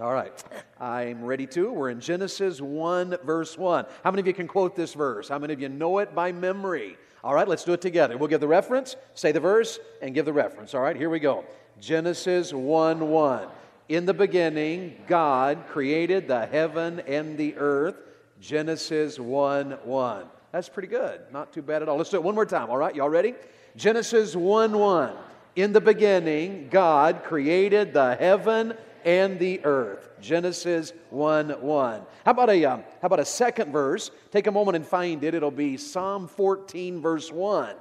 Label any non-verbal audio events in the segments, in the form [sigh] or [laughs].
All right, I'm ready to. We're in Genesis 1, verse 1. How many of you can quote this verse? How many of you know it by memory? All right, let's do it together. We'll give the reference, say the verse, and give the reference. All right, here we go. Genesis 1 1. In the beginning, God created the heaven and the earth. Genesis 1 1. That's pretty good. Not too bad at all. Let's do it one more time. All right, y'all ready? Genesis 1 1. In the beginning, God created the heaven and the earth. Genesis 1 1. How about, a, um, how about a second verse? Take a moment and find it. It'll be Psalm 14, verse 1.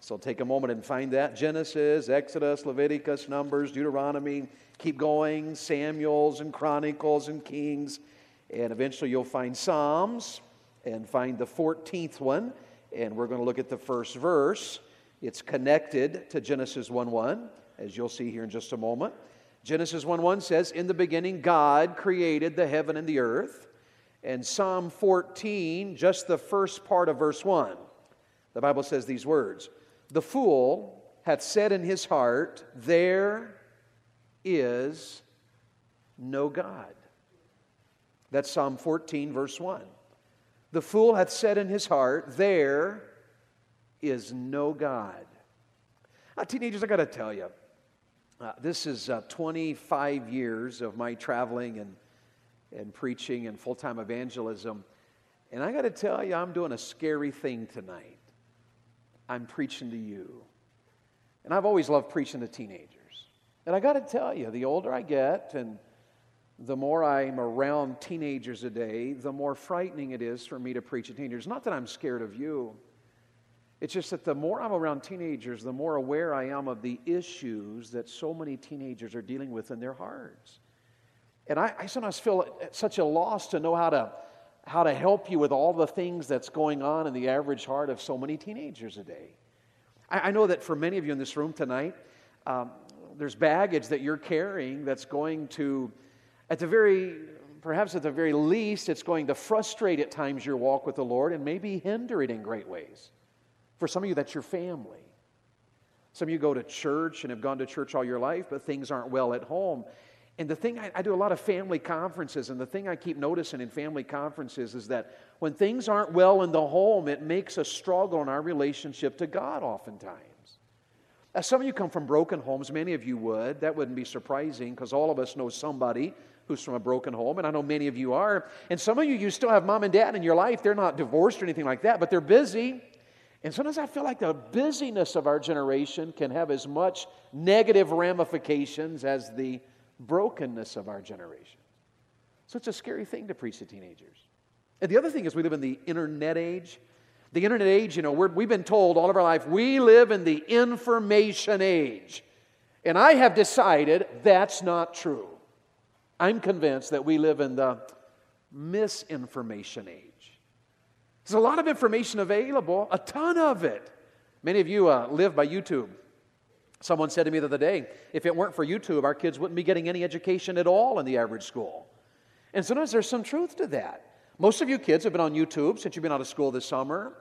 So take a moment and find that. Genesis, Exodus, Leviticus, Numbers, Deuteronomy. Keep going. Samuel's and Chronicles and Kings. And eventually you'll find Psalms and find the 14th one. And we're going to look at the first verse. It's connected to Genesis 1 1, as you'll see here in just a moment. Genesis 1 1 says, In the beginning, God created the heaven and the earth. And Psalm 14, just the first part of verse 1, the Bible says these words The fool hath said in his heart, There is no God. That's Psalm 14, verse 1. The fool hath said in his heart, There is no God. Now, teenagers, I got to tell you, uh, this is uh, 25 years of my traveling and, and preaching and full time evangelism. And I got to tell you, I'm doing a scary thing tonight. I'm preaching to you. And I've always loved preaching to teenagers. And I got to tell you, the older I get and the more I'm around teenagers a day, the more frightening it is for me to preach to teenagers. Not that I'm scared of you, it's just that the more I'm around teenagers, the more aware I am of the issues that so many teenagers are dealing with in their hearts. And I, I sometimes feel such a loss to know how to, how to help you with all the things that's going on in the average heart of so many teenagers a day. I, I know that for many of you in this room tonight, um, there's baggage that you're carrying that's going to, at the very, perhaps at the very least, it's going to frustrate at times your walk with the Lord and maybe hinder it in great ways. For some of you, that's your family. Some of you go to church and have gone to church all your life, but things aren't well at home. And the thing, I, I, do a lot of family conferences, and the thing I keep noticing in family conferences is that when things aren't well in the home, it makes a struggle in our relationship to God oftentimes. As some of you come from broken homes, many of you would. That wouldn't be surprising because all of us know somebody who's from a broken home, and I know many of you are. And some of you, you still have mom and dad in your life. They're not divorced or anything like that, but they're busy. And sometimes I feel like the busyness of our generation can have as much negative ramifications as the brokenness of our generation. So it's a scary thing to preach to teenagers. And the other thing is, we live in the internet age. The internet age, you know, we have been told all of our life, we live in the information age. And I have decided that's not true. I'm convinced that we live in the misinformation age. There's a lot of information available, a ton of it. Many of you uh, live by YouTube. Someone said to me the other day, if it weren't for YouTube, our kids wouldn't be getting any education at all in the average school. And sometimes there's some truth to that. Most of you kids have been on YouTube since you've been out of school this summer.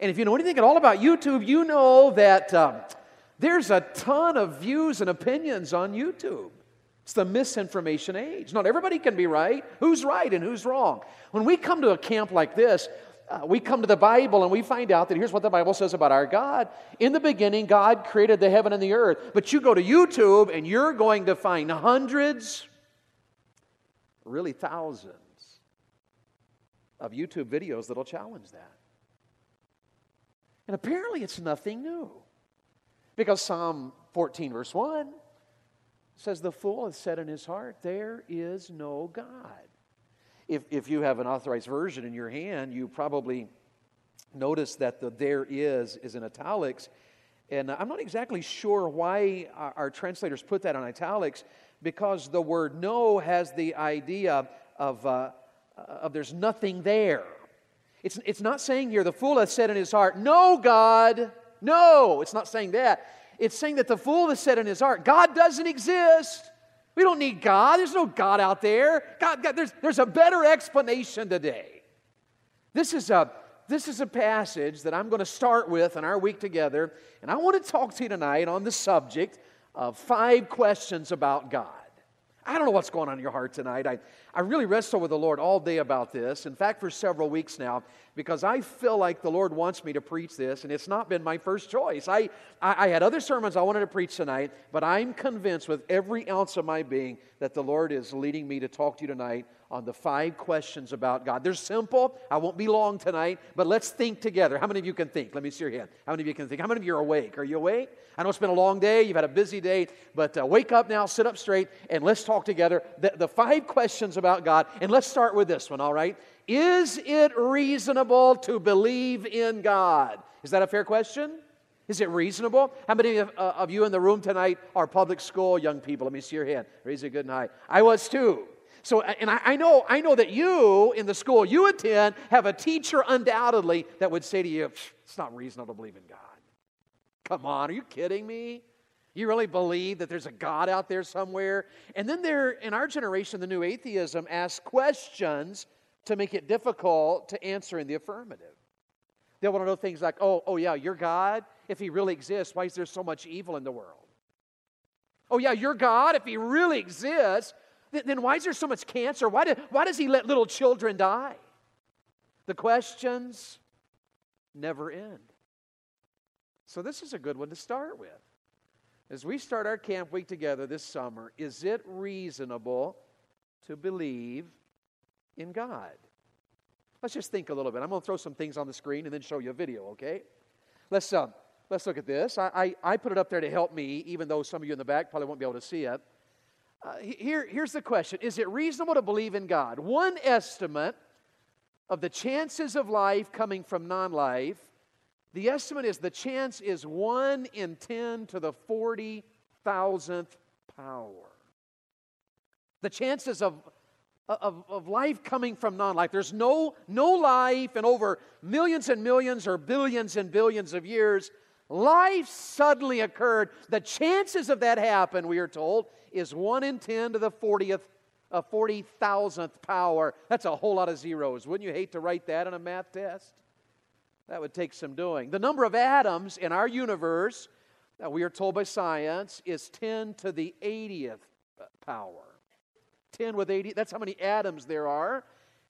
And if you know anything at all about YouTube, you know that um, there's a ton of views and opinions on YouTube. It's the misinformation age. Not everybody can be right. Who's right and who's wrong? When we come to a camp like this, uh, we come to the Bible and we find out that here's what the Bible says about our God. In the beginning, God created the heaven and the earth. But you go to YouTube and you're going to find hundreds, really thousands, of YouTube videos that'll challenge that. And apparently, it's nothing new. Because Psalm 14, verse 1 says, The fool has said in his heart, There is no God. If, if you have an authorized version in your hand, you probably notice that the there is is in italics. And I'm not exactly sure why our, our translators put that on italics because the word no has the idea of, uh, of there's nothing there. It's, it's not saying here, the fool has said in his heart, No, God, no. It's not saying that. It's saying that the fool has said in his heart, God doesn't exist. We don't need God. There's no God out there. God, God there's, there's a better explanation today. This is a this is a passage that I'm going to start with in our week together, and I want to talk to you tonight on the subject of five questions about God. I don't know what's going on in your heart tonight. I, I really wrestle with the Lord all day about this. In fact, for several weeks now, because I feel like the Lord wants me to preach this, and it's not been my first choice. I, I, I had other sermons I wanted to preach tonight, but I'm convinced with every ounce of my being that the Lord is leading me to talk to you tonight on the five questions about God. They're simple. I won't be long tonight, but let's think together. How many of you can think? Let me see your hand. How many of you can think? How many of you are awake? Are you awake? I know it's been a long day. You've had a busy day, but uh, wake up now, sit up straight, and let's talk together. The, the five questions about God, and let's start with this one, all right? Is it reasonable to believe in God? Is that a fair question? Is it reasonable? How many of, uh, of you in the room tonight are public school young people? Let me see your hand. Raise it good high. I was too. So, and I, I, know, I know that you in the school you attend have a teacher undoubtedly that would say to you, it's not reasonable to believe in God. Come on, are you kidding me? You really believe that there's a God out there somewhere? And then there, in our generation, the new atheism asks questions to make it difficult to answer in the affirmative. They want to know things like, oh, oh yeah, your God, if he really exists, why is there so much evil in the world? Oh yeah, your God, if he really exists, then why is there so much cancer? Why, do, why does he let little children die? The questions never end. So, this is a good one to start with. As we start our camp week together this summer, is it reasonable to believe in God? Let's just think a little bit. I'm going to throw some things on the screen and then show you a video, okay? Let's, uh, let's look at this. I, I, I put it up there to help me, even though some of you in the back probably won't be able to see it. Uh, here, here's the question Is it reasonable to believe in God? One estimate of the chances of life coming from non life, the estimate is the chance is 1 in 10 to the 40,000th power. The chances of, of, of life coming from non life. There's no, no life in over millions and millions or billions and billions of years. Life suddenly occurred. The chances of that happen, we are told, is 1 in 10 to the 40th, uh, 40,000th power. That's a whole lot of zeros. Wouldn't you hate to write that on a math test? That would take some doing. The number of atoms in our universe, uh, we are told by science, is 10 to the 80th power. 10 with 80, that's how many atoms there are.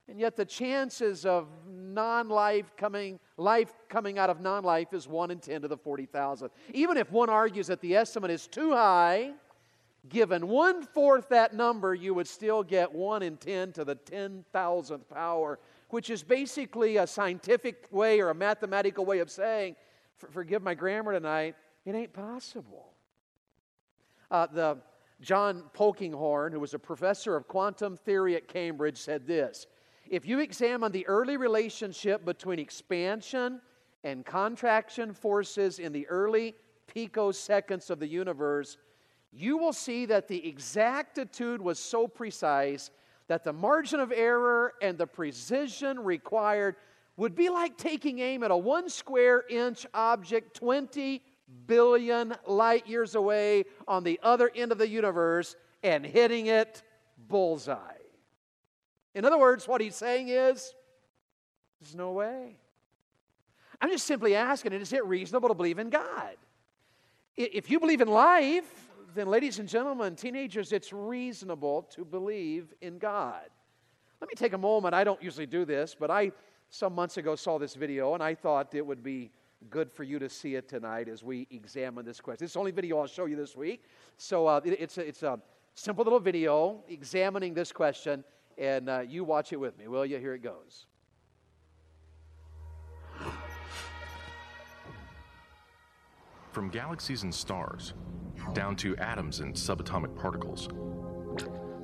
And yet the chances of non-life coming, life coming out of non-life is 1 in 10 to the 40,000. Even if one argues that the estimate is too high, given one fourth that number, you would still get 1 in 10 to the 10,000th power, which is basically a scientific way or a mathematical way of saying, forgive my grammar tonight, it ain't possible. Uh, the John Polkinghorne, who was a professor of quantum theory at Cambridge, said this if you examine the early relationship between expansion and contraction forces in the early picoseconds of the universe, you will see that the exactitude was so precise that the margin of error and the precision required would be like taking aim at a one square inch object 20 billion light years away on the other end of the universe and hitting it bullseye. In other words, what he's saying is, there's no way. I'm just simply asking, is it reasonable to believe in God? If you believe in life, then, ladies and gentlemen, teenagers, it's reasonable to believe in God. Let me take a moment. I don't usually do this, but I, some months ago, saw this video and I thought it would be good for you to see it tonight as we examine this question. It's the only video I'll show you this week. So uh, it, it's, a, it's a simple little video examining this question and uh, you watch it with me, will you? Here it goes. From galaxies and stars, down to atoms and subatomic particles,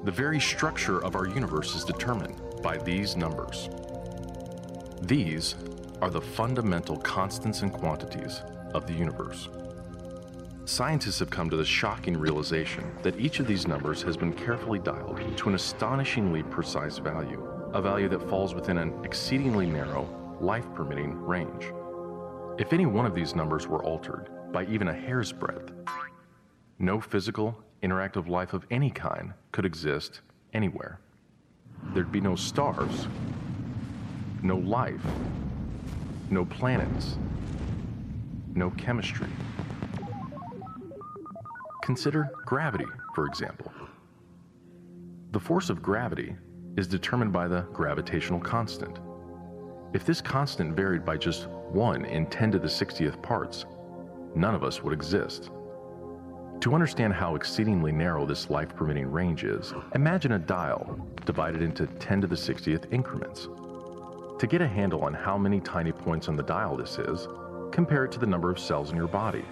the very structure of our universe is determined by these numbers. These are the fundamental constants and quantities of the universe. Scientists have come to the shocking realization that each of these numbers has been carefully dialed to an astonishingly precise value, a value that falls within an exceedingly narrow, life permitting range. If any one of these numbers were altered by even a hair's breadth, no physical, interactive life of any kind could exist anywhere. There'd be no stars, no life, no planets, no chemistry. Consider gravity, for example. The force of gravity is determined by the gravitational constant. If this constant varied by just 1 in 10 to the 60th parts, none of us would exist. To understand how exceedingly narrow this life permitting range is, imagine a dial divided into 10 to the 60th increments. To get a handle on how many tiny points on the dial this is, compare it to the number of cells in your body,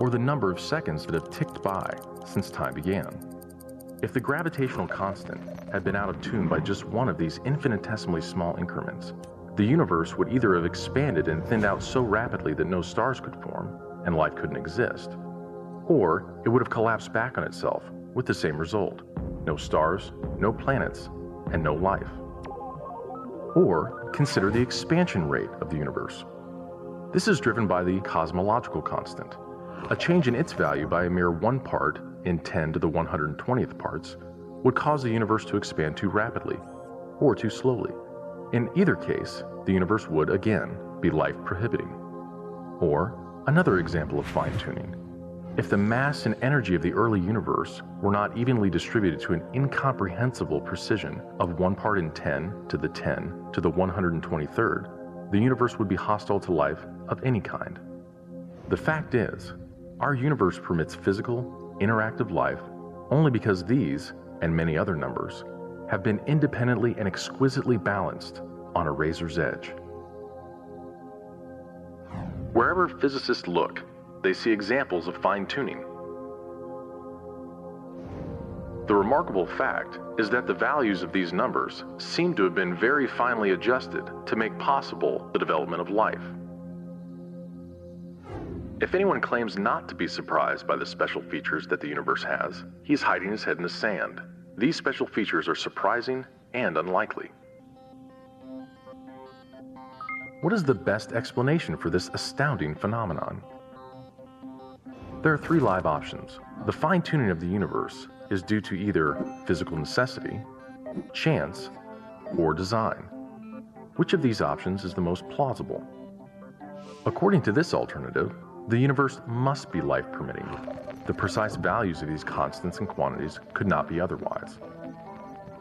or the number of seconds that have ticked by since time began. If the gravitational constant had been out of tune by just one of these infinitesimally small increments, the universe would either have expanded and thinned out so rapidly that no stars could form and life couldn't exist, or it would have collapsed back on itself with the same result no stars, no planets, and no life. Or consider the expansion rate of the universe. This is driven by the cosmological constant. A change in its value by a mere one part in 10 to the 120th parts would cause the universe to expand too rapidly or too slowly. In either case, the universe would again be life prohibiting. Or another example of fine tuning. If the mass and energy of the early universe were not evenly distributed to an incomprehensible precision of 1 part in 10 to the 10 to the 123rd, the universe would be hostile to life of any kind. The fact is, our universe permits physical, interactive life only because these, and many other numbers, have been independently and exquisitely balanced on a razor's edge. Wherever physicists look, they see examples of fine tuning. The remarkable fact is that the values of these numbers seem to have been very finely adjusted to make possible the development of life. If anyone claims not to be surprised by the special features that the universe has, he's hiding his head in the sand. These special features are surprising and unlikely. What is the best explanation for this astounding phenomenon? There are three live options. The fine tuning of the universe is due to either physical necessity, chance, or design. Which of these options is the most plausible? According to this alternative, the universe must be life permitting. The precise values of these constants and quantities could not be otherwise.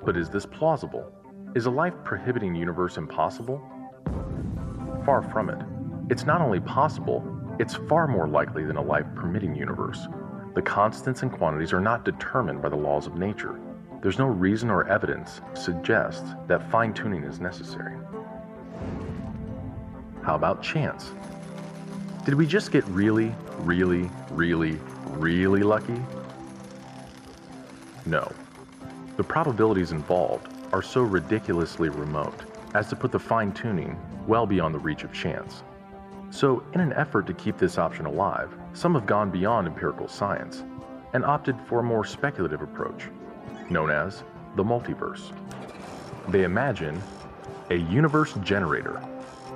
But is this plausible? Is a life prohibiting universe impossible? Far from it. It's not only possible, it's far more likely than a life permitting universe. The constants and quantities are not determined by the laws of nature. There's no reason or evidence suggests that fine tuning is necessary. How about chance? Did we just get really, really, really, really lucky? No. The probabilities involved are so ridiculously remote as to put the fine tuning well beyond the reach of chance. So, in an effort to keep this option alive, some have gone beyond empirical science and opted for a more speculative approach, known as the multiverse. They imagine a universe generator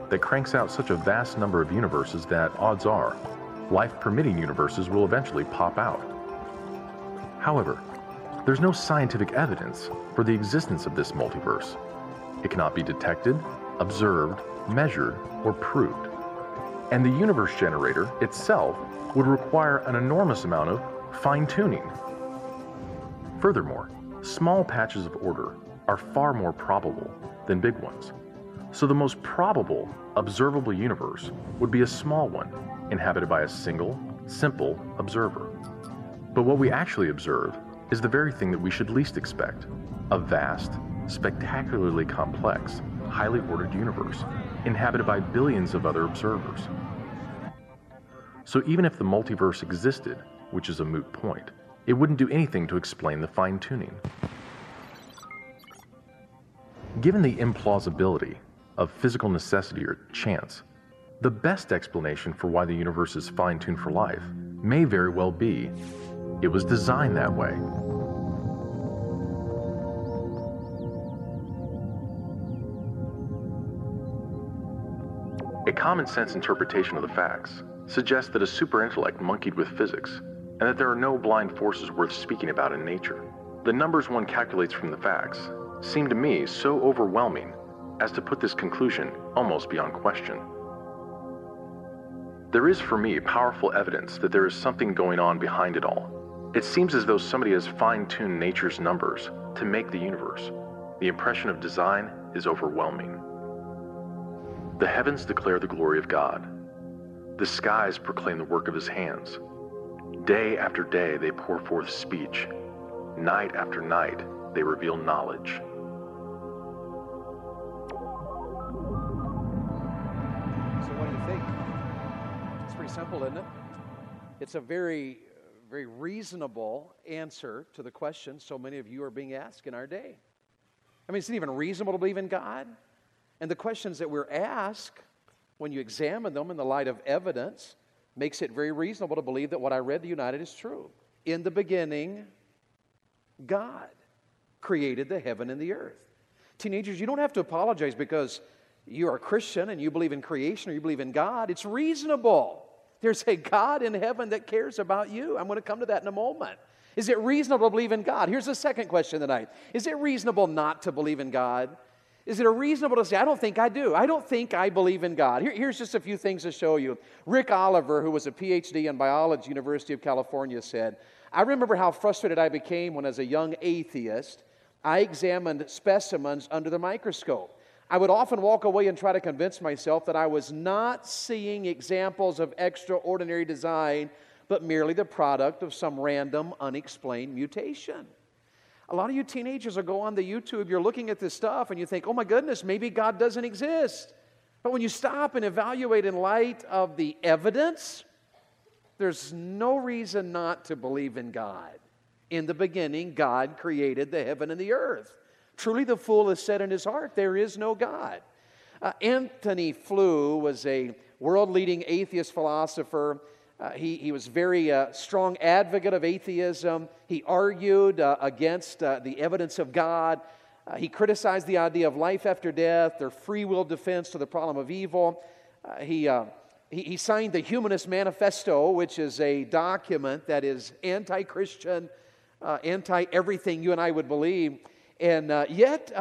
that cranks out such a vast number of universes that odds are life permitting universes will eventually pop out. However, there's no scientific evidence for the existence of this multiverse. It cannot be detected, observed, measured, or proved. And the universe generator itself would require an enormous amount of fine tuning. Furthermore, small patches of order are far more probable than big ones. So the most probable observable universe would be a small one, inhabited by a single, simple observer. But what we actually observe is the very thing that we should least expect a vast, spectacularly complex, highly ordered universe, inhabited by billions of other observers. So even if the multiverse existed, which is a moot point, it wouldn't do anything to explain the fine tuning. Given the implausibility of physical necessity or chance. The best explanation for why the universe is fine tuned for life may very well be it was designed that way. A common sense interpretation of the facts suggests that a superintellect monkeyed with physics and that there are no blind forces worth speaking about in nature. The numbers one calculates from the facts seem to me so overwhelming as to put this conclusion almost beyond question. There is for me powerful evidence that there is something going on behind it all. It seems as though somebody has fine tuned nature's numbers to make the universe, the impression of design is overwhelming. The heavens declare the glory of God. The skies proclaim the work of his hands. Day after day they pour forth speech. Night after night they reveal knowledge. Pretty simple, isn't it? It's a very, very reasonable answer to the question so many of you are being asked in our day. I mean, is it even reasonable to believe in God? And the questions that we're asked, when you examine them in the light of evidence, makes it very reasonable to believe that what I read to United is true. In the beginning, God created the heaven and the earth. Teenagers, you don't have to apologize because you're a Christian and you believe in creation or you believe in God. It's reasonable. There's a God in heaven that cares about you. I'm going to come to that in a moment. Is it reasonable to believe in God? Here's the second question tonight Is it reasonable not to believe in God? Is it reasonable to say, I don't think I do? I don't think I believe in God. Here, here's just a few things to show you. Rick Oliver, who was a PhD in biology, University of California, said, I remember how frustrated I became when, as a young atheist, I examined specimens under the microscope. I would often walk away and try to convince myself that I was not seeing examples of extraordinary design, but merely the product of some random, unexplained mutation. A lot of you teenagers will go on the YouTube, you're looking at this stuff, and you think, oh my goodness, maybe God doesn't exist. But when you stop and evaluate in light of the evidence, there's no reason not to believe in God. In the beginning, God created the heaven and the earth. Truly, the fool has said in his heart, There is no God. Uh, Antony Flew was a world leading atheist philosopher uh, he, he was very uh, strong advocate of atheism. He argued uh, against uh, the evidence of God. Uh, he criticized the idea of life after death, their free will defense to the problem of evil. Uh, he, he, he, signed the Humanist Manifesto, which is a document that is anti Christian, anti everything you and I would believe. And yet,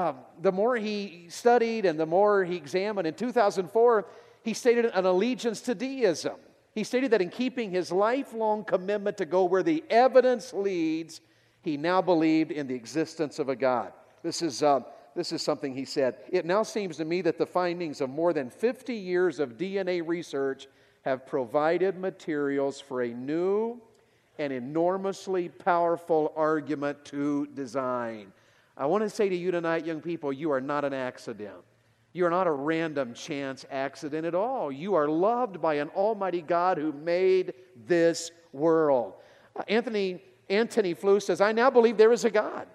the more he studied and the more he examined, in 2004, he stated an allegiance to deism. He stated that in keeping his lifelong commitment to go where the evidence leads, he now believed in the existence of a God. This is, uh, this is something he said. It now seems to me that the findings of more than 50 years of DNA research have provided materials for a new and enormously powerful argument to design. I want to say to you tonight, young people, you are not an accident. You're not a random chance accident at all. You are loved by an almighty God who made this world. Uh, Anthony, Antony Flew says, I now believe there is a God.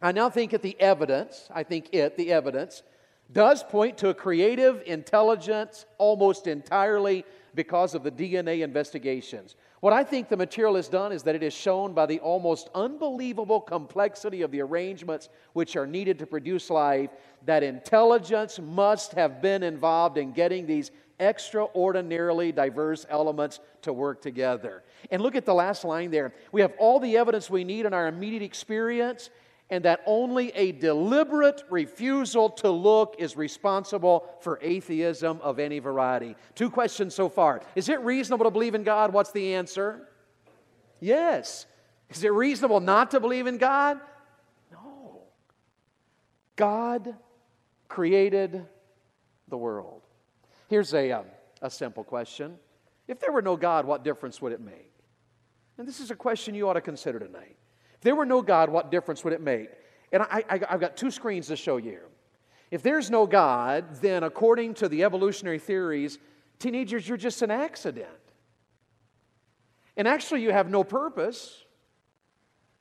I now think that the evidence, I think it, the evidence, does point to a creative intelligence almost entirely because of the DNA investigations. What I think the material has done is that it is shown by the almost unbelievable complexity of the arrangements which are needed to produce life that intelligence must have been involved in getting these extraordinarily diverse elements to work together. And look at the last line there. We have all the evidence we need in our immediate experience, and that only a deliberate refusal to look is responsible for atheism of any variety. Two questions so far. Is it reasonable to believe in God? What's the answer? Yes. Is it reasonable not to believe in God? No. God created the world. Here's a, um, a simple question If there were no God, what difference would it make? And this is a question you ought to consider tonight. If there were no God, what difference would it make? And I, I, I've got two screens to show you. If there's no God, then according to the evolutionary theories, teenagers, you're just an accident. And actually, you have no purpose,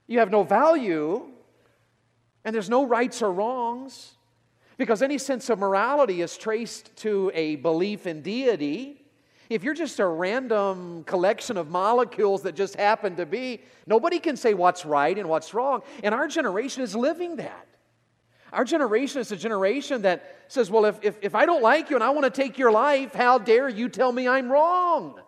you have no value, and there's no rights or wrongs, because any sense of morality is traced to a belief in deity. If you're just a random collection of molecules that just happen to be, nobody can say what's right and what's wrong. And our generation is living that. Our generation is a generation that says, well, if, if, if I don't like you and I want to take your life, how dare you tell me I'm wrong?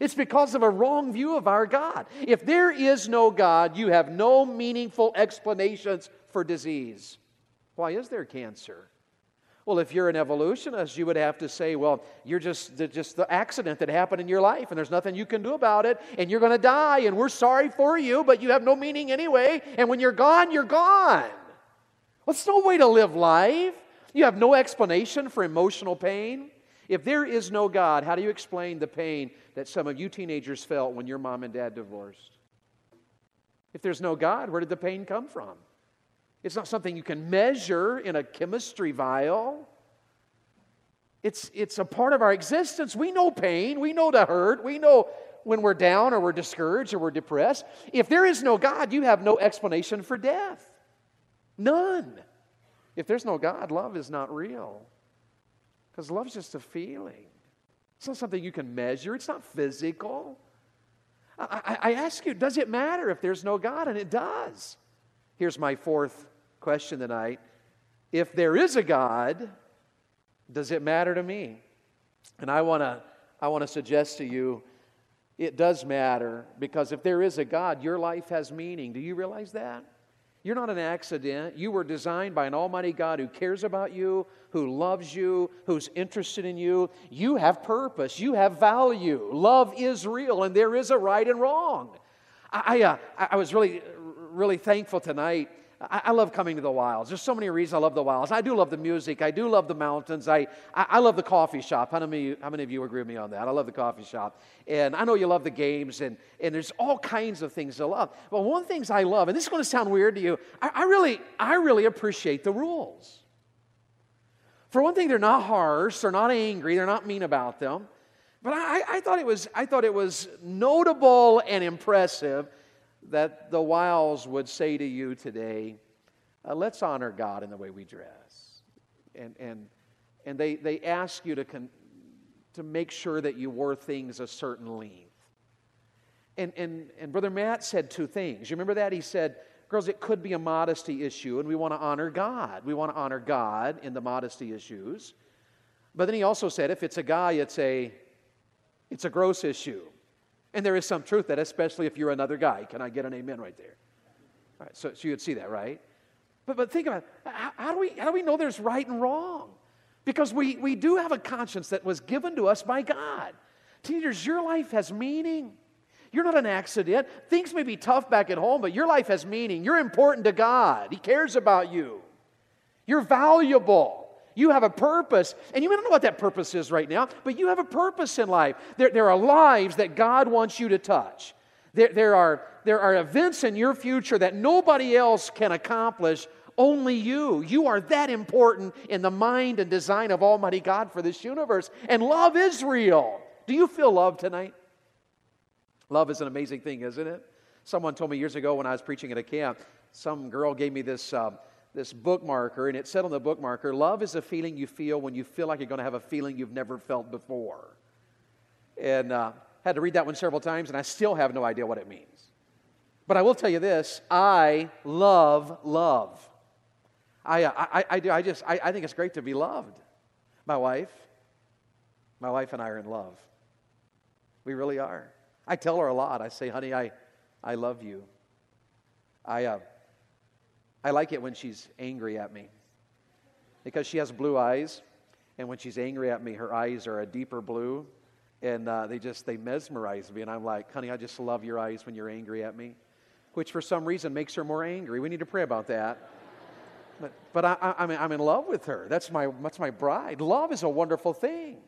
It's because of a wrong view of our God. If there is no God, you have no meaningful explanations for disease. Why is there cancer? Well, if you're an evolutionist, you would have to say, well, you're just the, just the accident that happened in your life, and there's nothing you can do about it, and you're going to die, and we're sorry for you, but you have no meaning anyway, and when you're gone, you're gone. Well, it's no way to live life. You have no explanation for emotional pain. If there is no God, how do you explain the pain that some of you teenagers felt when your mom and dad divorced? If there's no God, where did the pain come from? It's not something you can measure in a chemistry vial. It's, it's a part of our existence. We know pain. We know the hurt. We know when we're down or we're discouraged or we're depressed. If there is no God, you have no explanation for death. None. If there's no God, love is not real. Because love's just a feeling. It's not something you can measure, it's not physical. I, I, I ask you, does it matter if there's no God? And it does. Here's my fourth question tonight. If there is a God, does it matter to me? And I want to I want to suggest to you it does matter because if there is a God, your life has meaning. Do you realize that? You're not an accident. You were designed by an almighty God who cares about you, who loves you, who's interested in you. You have purpose. You have value. Love is real, and there is a right and wrong. I, I, uh, I was really, really thankful tonight I, I, love coming to the wilds. There's so many reasons I love the wilds. I do love the music. I do love the mountains. I, I, I love the coffee shop. How many, how many of you agree with me on that? I love the coffee shop. And I know you love the games, and, and there's all kinds of things to love. But one of the things I love, and this is going to sound weird to you, I, I really, I really appreciate the rules. For one thing, they're not harsh, they're not angry, they're not mean about them. But I, I, thought it was, I thought it was notable and impressive that the Wilds would say to you today, uh, let's honor God in the way we dress. And, and, and they, they ask you to, con- to make sure that you wore things a certain length. And, and, and Brother Matt said two things. You remember that? He said, Girls, it could be a modesty issue, and we want to honor God. We want to honor God in the modesty issues. But then he also said, if it's a guy, it's a, it's a gross issue. And there is some truth that, especially if you're another guy. Can I get an amen right there? All right, so, so you'd see that, right? But, but think about it. How, how, do we, how do we know there's right and wrong? Because we, we do have a conscience that was given to us by God. Teenagers, your life has meaning. You're not an accident. Things may be tough back at home, but your life has meaning. You're important to God, He cares about you. You're valuable. You have a purpose, and you may not know what that purpose is right now, but you have a purpose in life. There, there are lives that God wants you to touch. There, there, are, there are events in your future that nobody else can accomplish, only you. You are that important in the mind and design of Almighty God for this universe. And love is real. Do you feel love tonight? Love is an amazing thing, isn't it? Someone told me years ago when I was preaching at a camp, some girl gave me this. Uh, this bookmarker, and it said on the bookmarker, Love is a feeling you feel when you feel like you're going to have a feeling you've never felt before. And uh, had to read that one several times, and I still have no idea what it means. But I will tell you this I love love. I, uh, I, I, do. I just, I, I think it's great to be loved. My wife, my wife and I are in love. We really are. I tell her a lot. I say, honey, I, I love you. I, uh, I like it when she's angry at me because she has blue eyes, and when she's angry at me, her eyes are a deeper blue, and uh, they just they mesmerize me. And I'm like, honey, I just love your eyes when you're angry at me, which for some reason makes her more angry. We need to pray about that. But, but I, I, I'm, I'm in love with her. That's my, that's my bride. Love is a wonderful thing.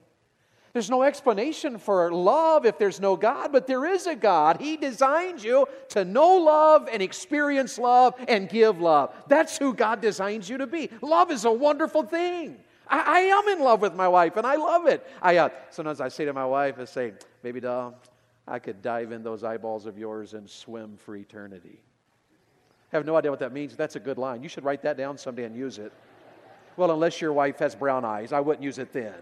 There's no explanation for love if there's no God, but there is a God. He designed you to know love and experience love and give love. That's who God designs you to be. Love is a wonderful thing. I, I am in love with my wife and I love it. I, uh, sometimes I say to my wife, I say, Baby doll, I could dive in those eyeballs of yours and swim for eternity. I have no idea what that means. That's a good line. You should write that down someday and use it. Well, unless your wife has brown eyes, I wouldn't use it then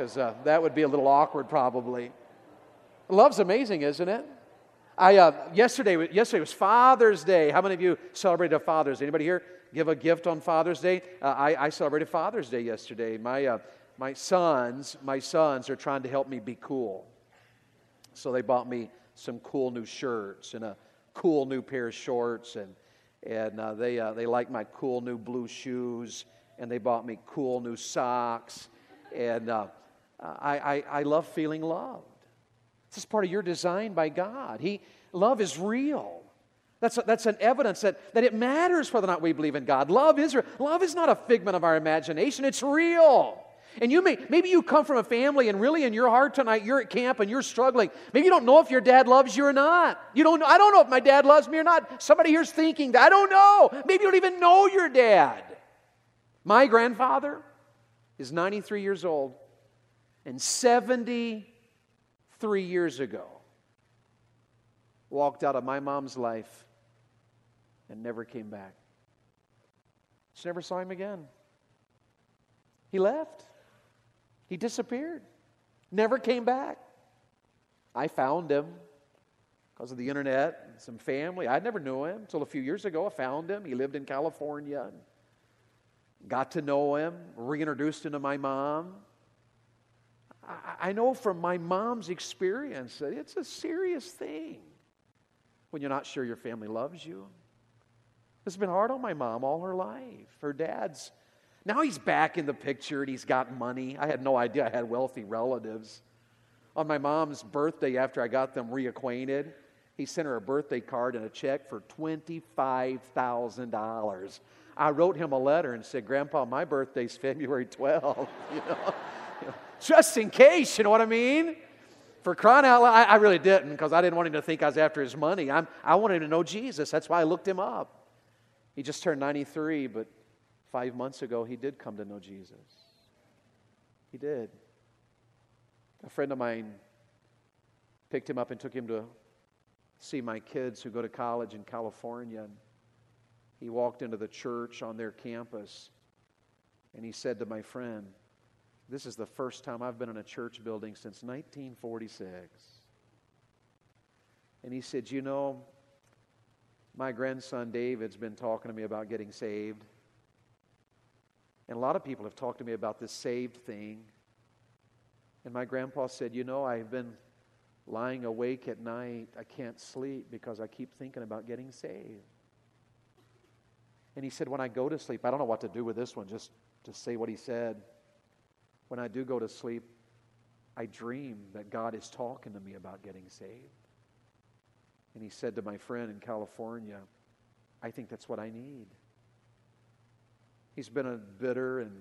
because uh, that would be a little awkward probably. Love's amazing, isn't it? I, uh, yesterday, yesterday was Father's Day. How many of you celebrated a Father's Day? Anybody here give a gift on Father's Day? Uh, I, I, celebrated Father's Day yesterday. My, uh, my sons, my sons are trying to help me be cool. So they bought me some cool new shirts and a cool new pair of shorts, and, and uh, they, uh, they like my cool new blue shoes and they bought me cool new socks. And uh, I, I, I love feeling loved. This is part of your design by God. He, love is real. That's, a, that's an evidence that, that it matters whether or not we believe in God. Love is real. Love is not a figment of our imagination, it's real. And you may, maybe you come from a family and really in your heart tonight you're at camp and you're struggling. Maybe you don't know if your dad loves you or not. You don't I don't know if my dad loves me or not. Somebody here's thinking that. I don't know. Maybe you don't even know your dad. My grandfather is 93 years old and 73 years ago walked out of my mom's life and never came back. Just never saw him again. He left. He disappeared. Never came back. I found him because of the internet and some family. I never knew him until a few years ago. I found him. He lived in California. Got to know him, reintroduced him to my mom. I know from my mom's experience that it's a serious thing when you're not sure your family loves you. It's been hard on my mom all her life. Her dad's, now he's back in the picture and he's got money. I had no idea I had wealthy relatives. On my mom's birthday, after I got them reacquainted, he sent her a birthday card and a check for $25,000. I wrote him a letter and said, Grandpa, my birthday's February 12th. [laughs] You know, you know, just in case, you know what I mean? For crying out loud, I, I really didn't because I didn't want him to think I was after his money. I'm, I wanted him to know Jesus. That's why I looked him up. He just turned 93, but five months ago, he did come to know Jesus. He did. A friend of mine picked him up and took him to see my kids who go to college in California. And he walked into the church on their campus and he said to my friend, this is the first time I've been in a church building since 1946. And he said, You know, my grandson David's been talking to me about getting saved. And a lot of people have talked to me about this saved thing. And my grandpa said, You know, I've been lying awake at night. I can't sleep because I keep thinking about getting saved. And he said, When I go to sleep, I don't know what to do with this one, just to say what he said when I do go to sleep, I dream that God is talking to me about getting saved. And he said to my friend in California, I think that's what I need. He's been a bitter and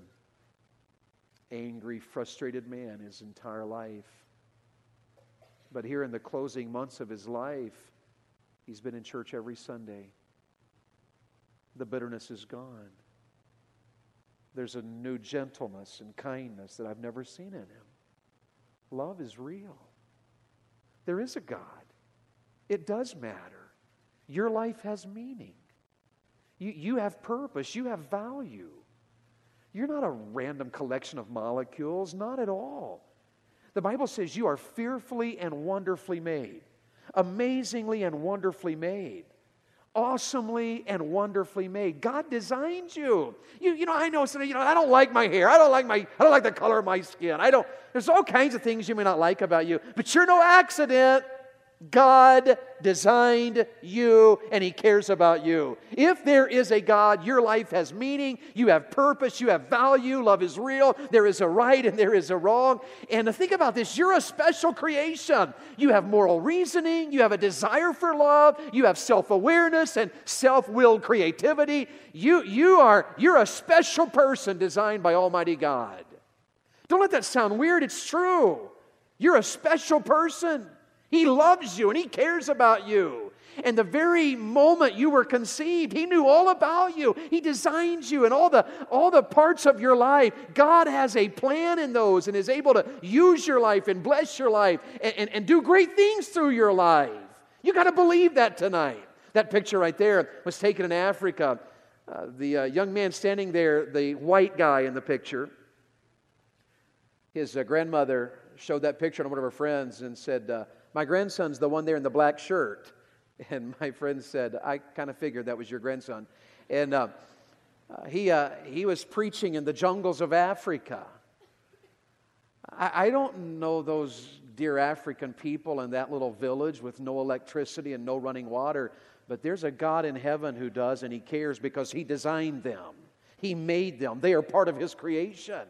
angry, frustrated man his entire life. But here in the closing months of his life, he's been in church every Sunday. The bitterness is gone. There's a new gentleness and kindness that I've never seen in him. Love is real. There is a God. It does matter. Your life has meaning. You, you have purpose. You have value. You're not a random collection of molecules, not at all. The Bible says you are fearfully and wonderfully made, amazingly and wonderfully made awesomely and wonderfully made. God designed you. You, you know, I know, you know, I don't like my hair. I don't like my, I don't like the color of my skin. I don't, there's all kinds of things you may not like about you, but you're no accident. God designed you and He cares about you. If there is a God, your life has meaning, you have purpose, you have value, love is real, there is a right and there is a wrong. And think about this, you're a special creation. You have moral reasoning, you have a desire for love, you have self awareness and self willed creativity. You, you are, you're a special person designed by Almighty God. Don't let that sound weird, it's true. You're a special person. He loves you and He cares about you. And the very moment you were conceived, He knew all about you. He designed you and all the, all the parts of your life. God has a plan in those and is able to use your life and bless your life and, and, and do great things through your life. You got to believe that tonight. That picture right there was taken in Africa. Uh, the uh, young man standing there, the white guy in the picture, his uh, grandmother showed that picture to one of her friends and said, uh, my grandson's the one there in the black shirt. [laughs] And my friend said, I kind of figured that was your grandson. And uh, uh, he, uh, he was preaching in the jungles of Africa. I, I don't know those dear African people in that little village with no electricity and no running water, but there's a God in heaven who does, and He cares because He designed them. He made them, they are part of His creation.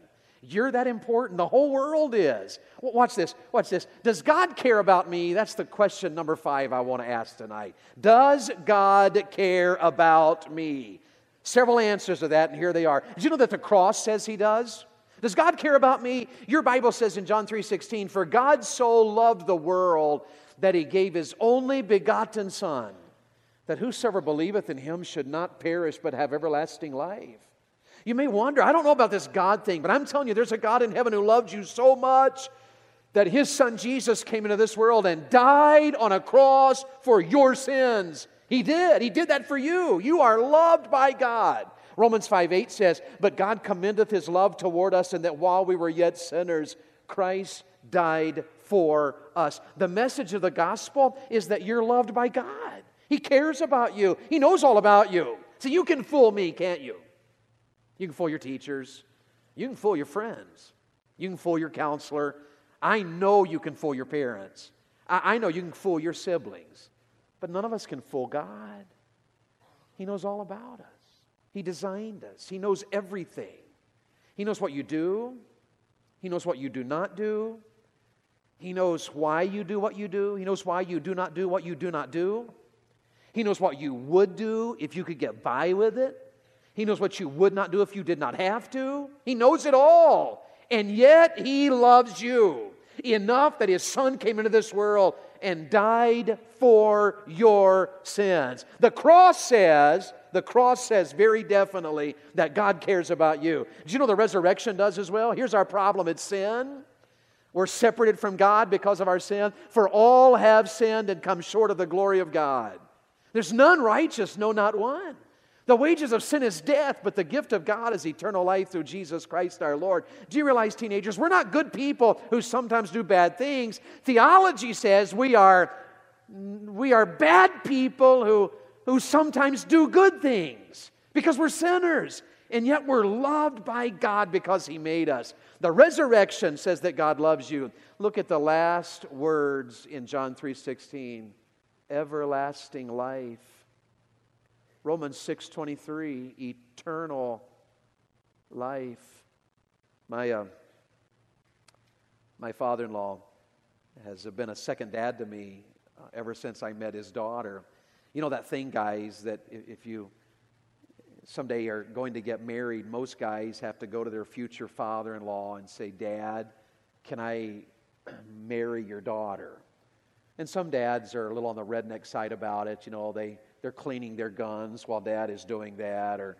You're that important. The whole world is. Watch this. Watch this. Does God care about me? That's the question number five I want to ask tonight. Does God care about me? Several answers to that, and here they are. Did you know that the cross says He does? Does God care about me? Your Bible says in John 3:16, "For God so loved the world that he gave his only begotten son, that whosoever believeth in him should not perish but have everlasting life." You may wonder, I don't know about this God thing, but I'm telling you, there's a God in heaven who loves you so much that his son Jesus came into this world and died on a cross for your sins. He did. He did that for you. You are loved by God. Romans 5 8 says, But God commendeth his love toward us, and that while we were yet sinners, Christ died for us. The message of the gospel is that you're loved by God. He cares about you, He knows all about you. So you can fool me, can't you? You can fool your teachers. You can fool your friends. You can fool your counselor. I know you can fool your parents. I, I know you can fool your siblings. But none of us can fool God. He knows all about us, He designed us, He knows everything. He knows what you do, He knows what you do not do. He knows why you do what you do. He knows why you do not do what you do not do. He knows what you would do if you could get by with it. He knows what you would not do if you did not have to. He knows it all. And yet, He loves you enough that His Son came into this world and died for your sins. The cross says, the cross says very definitely that God cares about you. Do you know the resurrection does as well? Here's our problem it's sin. We're separated from God because of our sin. For all have sinned and come short of the glory of God. There's none righteous, no, not one. The wages of sin is death, but the gift of God is eternal life through Jesus Christ our Lord. Do you realize, teenagers, we're not good people who sometimes do bad things. Theology says we are, we are bad people who, who sometimes do good things because we're sinners. And yet we're loved by God because He made us. The resurrection says that God loves you. Look at the last words in John 3:16. Everlasting life Romans 6:23, eternal life. My uh, my father-in-law has been a second dad to me uh, ever since I met his daughter. You know that thing, guys, that if you someday are going to get married, most guys have to go to their future father-in-law and say, "Dad, can I [clears throat] marry your daughter?" And some dads are a little on the redneck side about it. You know, they they're cleaning their guns while dad is doing that or,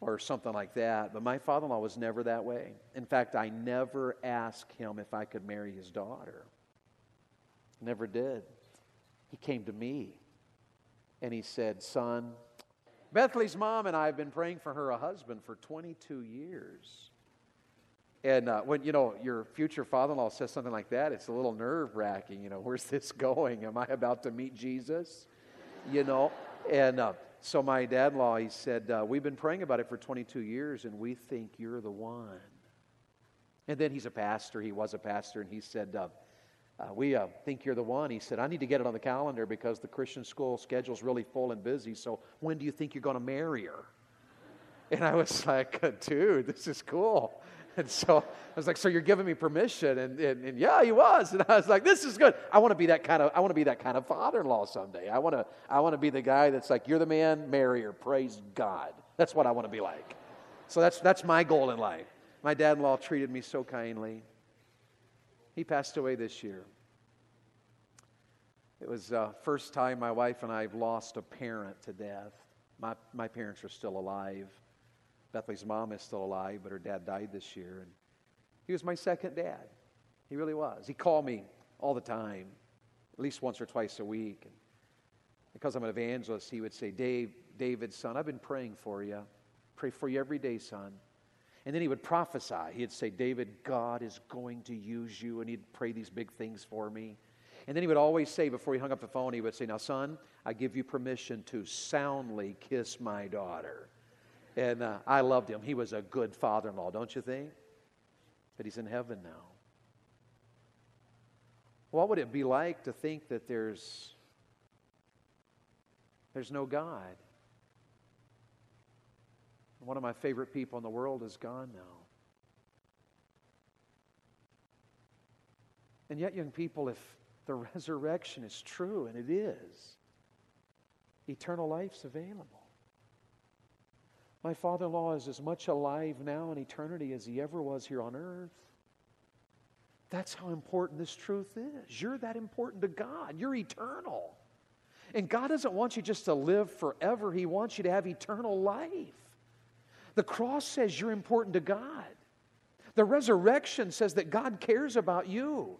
or something like that. But my father in law was never that way. In fact, I never asked him if I could marry his daughter. Never did. He came to me and he said, Son, Bethley's mom and I have been praying for her a husband for 22 years. And uh, when, you know, your future father in law says something like that, it's a little nerve wracking. You know, where's this [laughs] going? Am I about to meet Jesus? You know? And uh, so my dad in law, he said, uh, We've been praying about it for 22 years, and we think you're the one. And then he's a pastor. He was a pastor, and he said, uh, uh, We uh, think you're the one. He said, I need to get it on the calendar because the Christian school schedule's really full and busy. So when do you think you're going to marry her? And I was [laughs] like, Dude, this is cool. [laughs] And so I was like, so you're giving me permission? And, and, and, yeah, he was. And I was like, this is good. I want to be that kind of, I want to be that kind of father-in-law someday. I want to, I want to be the guy that's like, you're the man, marry her, praise God. That's what I want to be like. So that's, that's my goal in life. My dad-in-law treated me so kindly. He passed away this year. It was the uh, first time my wife and I have lost a parent to death. My, my parents are still alive. Bethley's mom is still alive, but her dad died this year. And he was my second dad. He really was. He called me all the time, at least once or twice a week. And because I'm an evangelist, he would say, Dave, David, son, I've been praying for you. Pray for you every day, son. And then he would prophesy. He'd say, David, God is going to use you. And he'd pray these big things for me. And then he would always say, before he hung up the phone, he would say, Now, son, I give you permission to soundly kiss my daughter. And uh, I loved him. He was a good father in law, don't you think? But he's in heaven now. What would it be like to think that there's, there's no God? One of my favorite people in the world is gone now. And yet, young people, if the [laughs] resurrection is true, and it is, eternal life's available. My father in law is as much alive now in eternity as he ever was here on earth. That's how important this truth is. You're that important to God, you're eternal. And God doesn't want you just to live forever, He wants you to have eternal life. The cross says you're important to God. The resurrection says that God cares about you.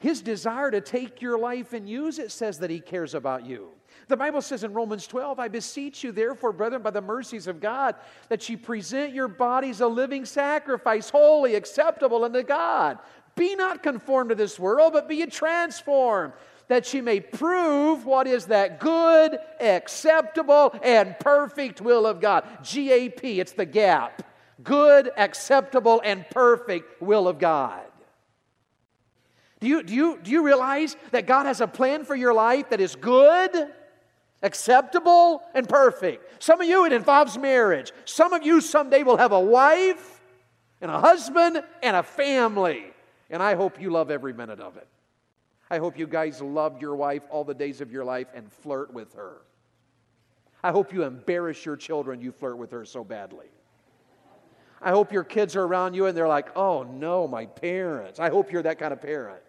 His desire to take your life and use it says that He cares about you. The Bible says in Romans 12, I beseech you, therefore, brethren, by the mercies of God, that ye present your bodies a living sacrifice, holy, acceptable unto God. Be not conformed to this world, but be ye transformed, that ye may prove what is that good, acceptable, and perfect will of God. GAP, it's the gap. Good, acceptable, and perfect will of God. Do you, do, you, do you realize that God has a plan for your life that is good, acceptable, and perfect? Some of you, it involves marriage. Some of you someday will have a wife and a husband and a family. And I hope you love every minute of it. I hope you guys love your wife all the days of your life and flirt with her. I hope you embarrass your children, you flirt with her so badly. I hope your kids are around you and they're like, oh no, my parents. I hope you're that kind of parent.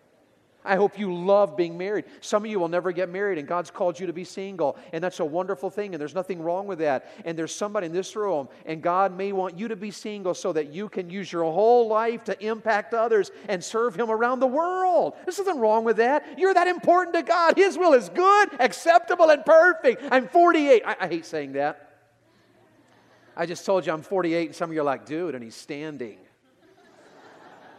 I hope you love being married. Some of you will never get married, and God's called you to be single, and that's a wonderful thing, and there's nothing wrong with that. And there's somebody in this room, and God may want you to be single so that you can use your whole life to impact others and serve Him around the world. There's nothing wrong with that. You're that important to God. His will is good, acceptable, and perfect. I'm 48. I, I hate saying that. I just told you I'm 48, and some of you are like, dude, and he's standing.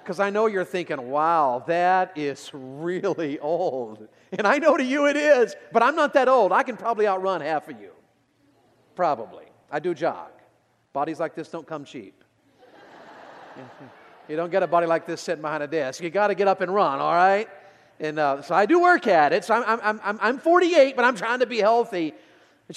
Because I know you're thinking, wow, that is really old. And I know to you it is, but I'm not that old. I can probably outrun half of you. Probably. I do jog. Bodies like this don't come cheap. [laughs] you don't get a body like this sitting behind a desk. You got to get up and run, all right? And uh, so I do work at it. So I'm, I'm, I'm, I'm 48, but I'm trying to be healthy.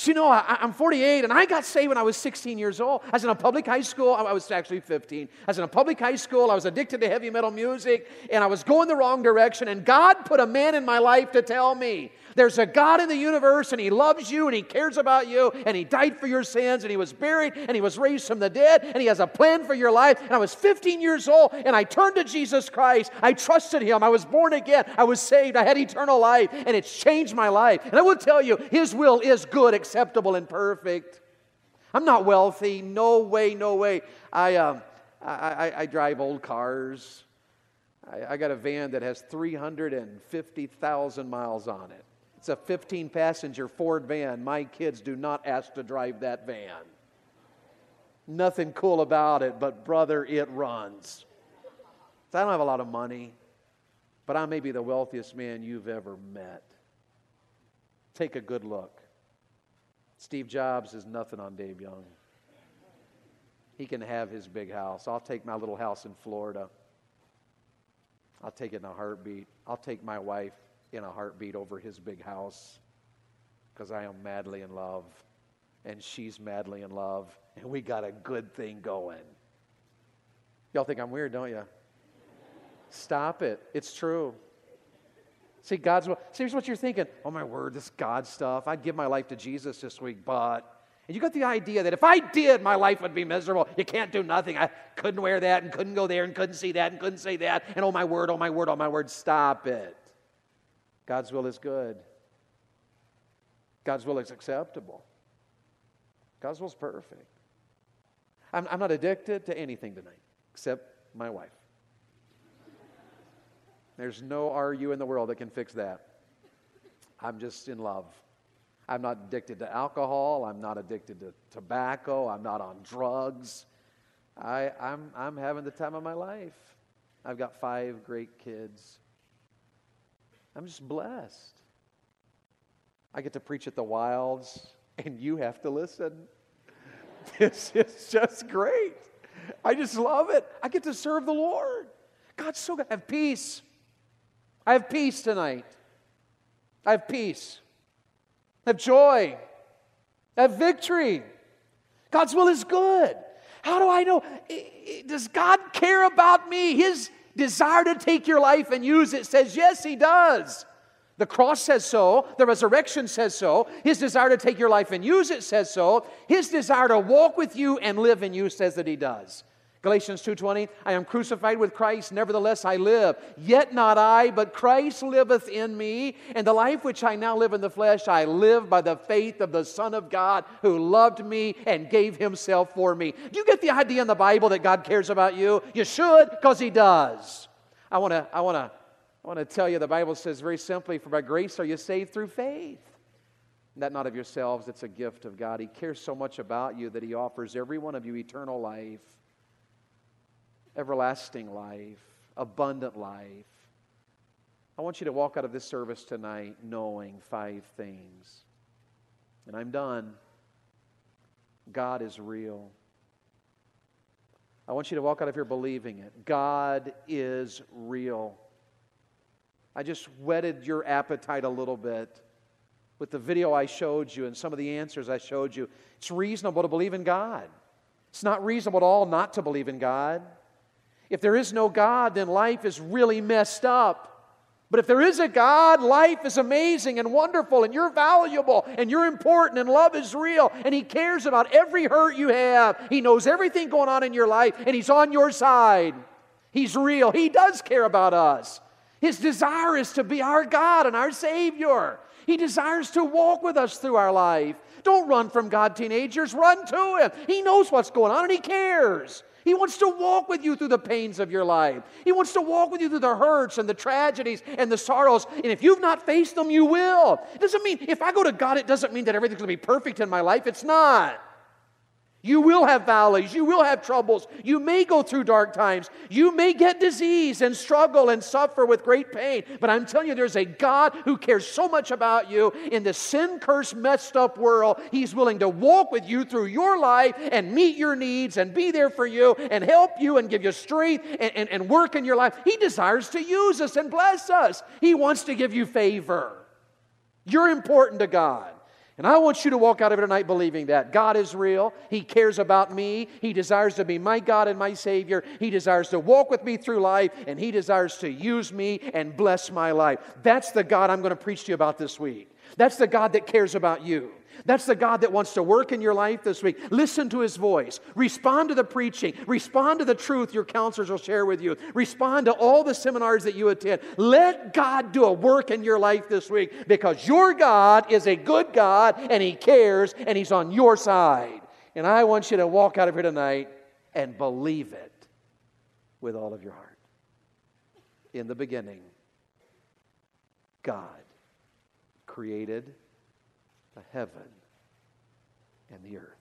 You know, I, am 48 and I got saved when I was 16 years old. I was in a public high school. I was actually 15. I was in a public high school. I was addicted to heavy metal music and I was going the wrong direction. And God put a man in my life to tell me there's a God in the universe and He loves you and He cares about you and He died for your sins and He was buried and He was raised from the dead and He has a plan for your life. And I was 15 years old and I turned to Jesus Christ. I trusted Him. I was born again. I was saved. I had eternal life and it's changed my life. And I will tell you, His will is good, acceptable, and perfect. I'm not wealthy. No way, no way. I, uh, I, I, I drive old cars. I got a van that has 350,000 miles on it. It's a 15 passenger Ford van. My kids do not ask to drive that van. Nothing cool about it, but brother, it runs. So I don't have a lot of money, but I may be the wealthiest man you've ever met. Take a good look. Steve Jobs is nothing on Dave Young. He can have his big house. I'll take my little house in Florida. I'll take it in a heartbeat. I'll take my wife in a heartbeat over his big house because I am madly in love and she's madly in love and we got a good thing going. Y'all think I'm weird, don't you? Stop it. It's true. See, God's will. See, here's what you're thinking. Oh, my word, this God stuff. I'd give my life to Jesus this week, but. And you got the idea that if I did, my life would be miserable. You can't do nothing. I couldn't wear that and couldn't go there and couldn't see that and couldn't say that. And oh, my word, oh, my word, oh, my word. Stop it. God's will is good. God's will is acceptable. God's will is perfect. I'm, I'm not addicted to anything tonight except my wife. There's no RU in the world that can fix that. I'm just in love. I'm not addicted to alcohol. I'm not addicted to tobacco. I'm not on drugs. I, I'm, I'm having the time of my life. I've got five great kids. I'm just blessed. I get to preach at the Wilds, and you have to listen. [laughs] This is just great. I just love it. I get to serve the Lord. God's so good. I have peace. I have peace tonight. I have peace. I have joy. I have victory. God's will is good. How do I know? Does God care about me? His desire to take your life and use it says, yes, He does. The cross says so. The resurrection says so. His desire to take your life and use it says so. His desire to walk with you and live in you says that He does. Galatians 2:20 I am crucified with Christ nevertheless I live yet not I but Christ liveth in me and the life which I now live in the flesh I live by the faith of the son of God who loved me and gave himself for me. Do you get the idea in the Bible that God cares about you? You should because he does. I want to I want to I want to tell you the Bible says very simply for by grace are you saved through faith. That not of yourselves, it's a gift of God. He cares so much about you that He offers every one of you eternal life everlasting life, abundant life. I want you to walk out of this service tonight knowing five things. And I'm done. God is real. I want you to walk out of here believing it. God is real. I just whetted your appetite a little bit with the video I showed you and some of the answers I showed you. It's reasonable to believe in God. It's not reasonable at all not to believe in God. If there is no God, then life is really messed up. But if there is a God, life is amazing and wonderful, and you're valuable, and you're important, and love is real, and He cares about every hurt you have. He knows everything going on in your life, and He's on your side. He's real. He does care about us. His desire is to be our God and our Savior. He desires to walk with us through our life. Don't run from God, teenagers. Run to Him. He knows what's going on, and He cares. He wants to walk with you through the pains of your life. He wants to walk with you through the hurts and the tragedies and the sorrows. And if you've not faced them, you will. It doesn't mean, if I go to God, it doesn't mean that everything's going to be perfect in my life. It's not. You will have valleys. You will have troubles. You may go through dark times. You may get disease and struggle and suffer with great pain. But I'm telling you, there's a God who cares so much about you in the sin cursed, messed up world. He's willing to walk with you through your life and meet your needs and be there for you and help you and give you strength and, and, and work in your life. He desires to use us and bless us. He wants to give you favor. You're important to God. And I want you to walk out of here tonight believing that God is real. He cares about me. He desires to be my God and my Savior. He desires to walk with me through life, and He desires to use me and bless my life. That's the God I'm going to preach to you about this week. That's the God that cares about you. That's the God that wants to work in your life this week. Listen to his voice. Respond to the preaching. Respond to the truth your counselors will share with you. Respond to all the seminars that you attend. Let God do a work in your life this week because your God is a good God and he cares and he's on your side. And I want you to walk out of here tonight and believe it with all of your heart. In the beginning, God created the heaven and the earth.